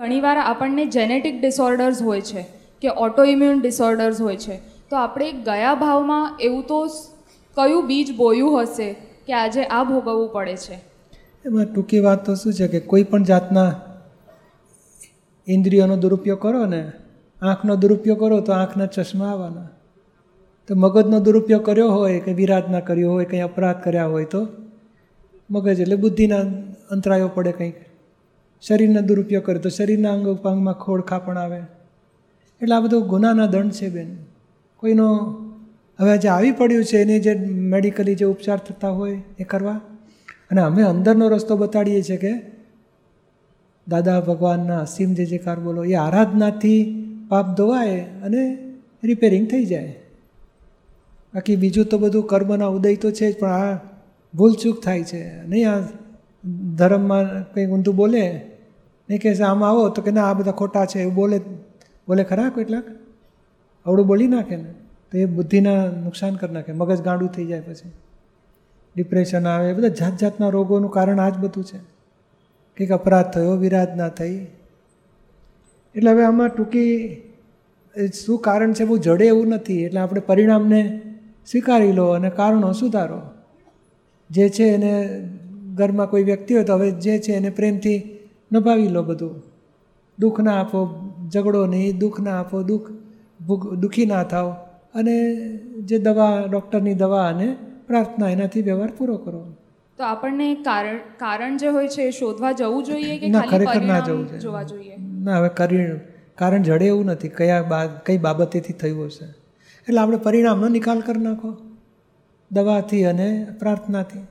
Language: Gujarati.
ઘણીવાર આપણને જેનેટિક ડિસઓર્ડર્સ હોય છે, કે ઓટો ઇમ્યુન ડિસઓર્ડર્સ હોય છે. તો આપણે ગયા ભાવમાં એવું તો કયું બીજ બોયું હશે કે આજે આ ભોગવવું પડે છે? એમાં ટૂંકી વાત તો શું છે કે કોઈ પણ જાતના ઇન્દ્રિયોનો દુરુપયોગ કરો ને, આંખનો દુરુપયોગ કરો તો આંખના ચશ્મા આવવાના. તો મગજનો દુરુપયોગ કર્યો હોય કે વિરાધના કર્યો હોય, કંઈ અપરાધ કર્યા હોય તો, મગજ એટલે બુદ્ધિના અંતરાયો પડે કંઈક. શરીરનો દુરુપયોગ કરે તો શરીરના અંગ ઉપાંગમાં ખોળખા પણ આવે. એટલે આ બધો ગુનાના દંડ છે બેન. કોઈનો હવે જે આવી પડ્યું છે, એની જે મેડિકલી જે ઉપચાર થતા હોય એ કરવા. અને અમે અંદરનો રસ્તો બતાડીએ છીએ કે દાદા ભગવાનના અસીમ જે જેકાર બોલો, એ આરાધનાથી પાપ ધોવાય અને રિપેરિંગ થઈ જાય. બાકી બીજું તો બધું કર્મના ઉદય તો છે જ, પણ આ ભૂલચૂક થાય છે. નહીં, આ ધર્મમાં કંઈ ઊંધું બોલે નહીં કે આમ આવો. તો કે, ના, આ બધા ખોટા છે. એવું બોલે. બોલે ખરા કેટલાક આવડું બોલી નાખે ને, તો એ બુદ્ધિના નુકસાન કરી નાખે. મગજ ગાંડું થઈ જાય પછી. ડિપ્રેશન આવે, એ બધા જાત જાતના રોગોનું કારણ આ જ બધું છે. કંઈક અપરાધ થયો, વિરાધ ના થઈ. એટલે હવે આમાં ટૂંકી શું કારણ છે, બહુ જડે એવું નથી. એટલે આપણે પરિણામને સ્વીકારી લો અને કારણો સુધારો. જે છે એને ઘરમાં કોઈ વ્યક્તિ હોય તો હવે જે છે એને પ્રેમથી નભાવી લો બધું. દુઃખ ના આપો ઝઘડો નહીં દુઃખ ના આપો દુઃખ ભૂખ- દુઃખી ના થાવ. અને જે દવા ડૉક્ટરની દવા અને પ્રાર્થના એનાથી વ્યવહાર પૂરો કરો. તો આપણને કારણ કારણ જે હોય છે એ શોધવા જવું જોઈએ કે ના ખરેખર ના જવું જોઈએ. જોવા જોઈએ? ના હવે કરી કારણ જડે એવું નથી કયા બા કઈ બાબતેથી થયું હશે. એટલે આપણે પરિણામનો નિકાલ કરી નાખો. દવાથી અને પ્રાર્થનાથી.